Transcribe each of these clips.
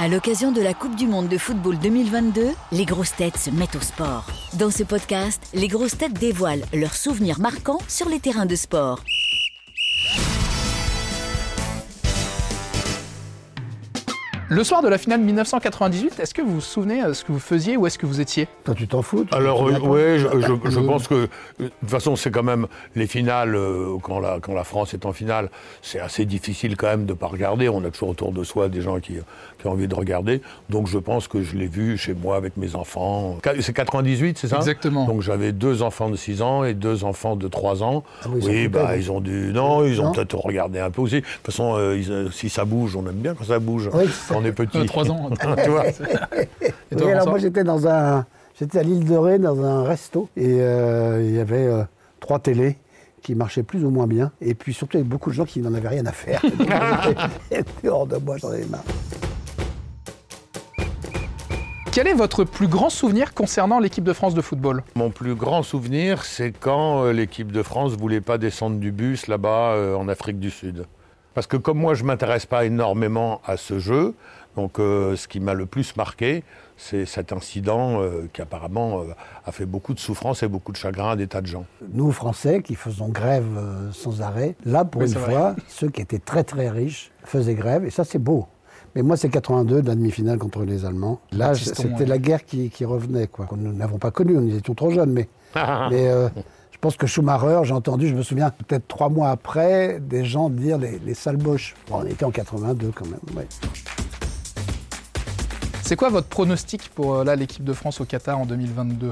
À l'occasion de la Coupe du Monde de football 2022, les grosses têtes se mettent au sport. Dans ce podcast, les grosses têtes dévoilent leurs souvenirs marquants sur les terrains de sport. Le soir de la finale 1998, est-ce que vous vous souvenez de ce que vous faisiez ou est-ce que vous étiez Toi, tu t'en fous tu- Alors, euh, ouais, je, je- je Euh, pense que, euh, de toute façon, c'est quand même les finales, euh, quand, la, quand la France est en finale, c'est assez difficile quand même de ne pas regarder. On a toujours autour de soi des gens qui, qui ont envie de regarder. Donc, je pense que je l'ai vu chez moi avec mes enfants. C'est 98, c'est ça? Exactement. Donc, j'avais deux enfants de 6 ans et deux enfants de 3 ans. Ah oui, ils ont oui, coupé, bah, oui. ils ont dû. Non, ils ont peut-être regardé un peu aussi. De toute façon, euh, ils, euh, si ça bouge, on aime bien quand ça bouge. Oui. Quand on est petit. Euh, Trois ans. tu vois Et Oui, alors moi j'étais dans un, j'étais à l'île de Ré dans un resto et euh, il y avait euh, trois télés qui marchaient plus ou moins bien et puis surtout avec beaucoup de gens qui n'en avaient rien à faire. J'étais hors de moi, j'en avais marre. Quel est votre plus grand souvenir concernant l'équipe de France de football? Mon plus grand souvenir, c'est quand euh, l'équipe de France voulait pas descendre du bus là-bas euh, en Afrique du Sud. Parce que comme moi, je m'intéresse pas énormément à ce jeu, donc euh, ce qui m'a le plus marqué, c'est cet incident euh, qui apparemment euh, a fait beaucoup de souffrance et beaucoup de chagrin à des tas de gens. Nous Français qui faisons grève euh, sans arrêt, là pour Oui, une vrai. fois, ceux qui étaient très très riches faisaient grève et ça c'est beau. Mais moi c'est 82 de la demi-finale contre les Allemands. Là c'était ouais. la guerre qui, qui revenait quoi. Nous n'avons pas connu, nous étions trop jeunes mais Mais euh, je pense que Schumacher, j'ai entendu, je me souviens, peut-être trois mois après, des gens dire les, les sales boches. Bon, on était en 82 quand même. ouais. C'est quoi votre pronostic pour euh, là l'équipe de France au Qatar en 2022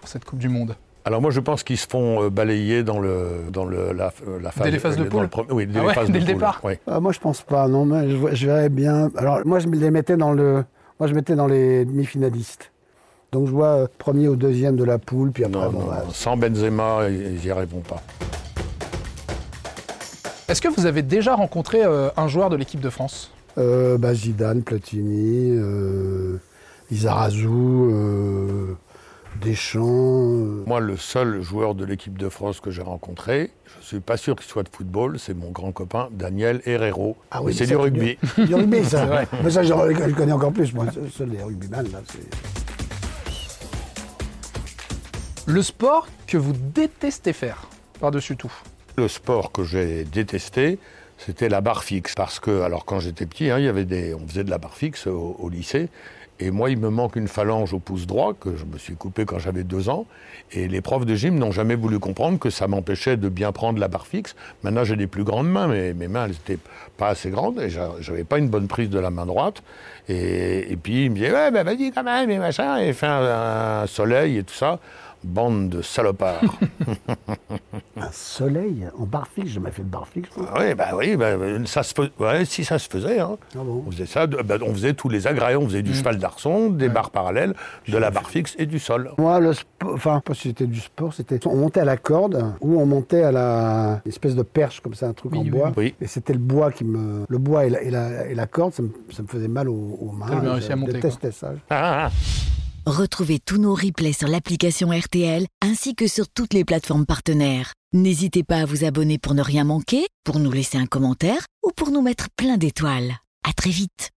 pour cette Coupe du Monde? Alors moi, je pense qu'ils se font euh, balayer dans, le, dans le, la, euh, la phase... Dès les phases de dans poule? le Oui, dès Ah les ouais, phases dès de le départ oui. Moi, je pense pas. Non, mais je, je verrais bien. Alors, moi, je me les mettais dans le. Moi, je mettais dans les demi-finalistes. Donc, je vois euh, premier ou deuxième de la poule, puis après, Non, bon, non, bah, sans Benzema, ils n'y arriveront pas. Est-ce que vous avez déjà rencontré euh, un joueur de l'équipe de France? Euh, bah, Zidane, Platini, euh, Lizarazu, euh, Deschamps. euh, Moi, le seul joueur de l'équipe de France que j'ai rencontré, je ne suis pas sûr qu'il soit de football, c'est mon grand copain Daniel Herrero. Ah oui, c'est du rugby. Du, du rugby, ça. Mais ça, je, je le connais encore plus. Moi, seuls les rugbyman, là, c'est. Le sport que vous détestez faire par-dessus tout Le sport que j'ai détesté, c'était la barre fixe. Parce que, alors quand j'étais petit, hein, y avait des, on faisait de la barre fixe au, lycée. Et moi, il me manque une phalange au pouce droit que je me suis coupé quand j'avais deux ans. Et les profs de gym n'ont jamais voulu comprendre que ça m'empêchait de bien prendre la barre fixe. Maintenant, j'ai des plus grandes mains, mais mes mains, elles n'étaient pas assez grandes et j'a- j'avais pas une bonne prise de la main droite. Et, puis, il me disait, ouais, ben vas-y quand même, et machin, et fait un, un soleil et tout ça. Bande de salopards. Un soleil en barre fixe, j'ai jamais fait de barre fixe. moi. Oui, bah oui, bah, ça se ouais, si ça se faisait. Hein. Ah bon? On faisait ça, de- bah, on faisait tous les agrès, on faisait du cheval d'arçon, des barres parallèles, de la barre fixe et du sol. Moi, le sport, enfin, pas si c'était du sport, c'était. On montait à la corde ou on montait à la une espèce de perche, comme ça, un truc Oui, en oui, bois. oui. Et c'était le bois qui me. Le bois et la, et la, et la corde, ça me, ça me faisait mal aux, aux mains. Je réussi à monter, détestais ça. Ah, ah, Retrouvez tous nos replays sur l'application RTL ainsi que sur toutes les plateformes partenaires. N'hésitez pas à vous abonner pour ne rien manquer, pour nous laisser un commentaire ou pour nous mettre plein d'étoiles. À très vite.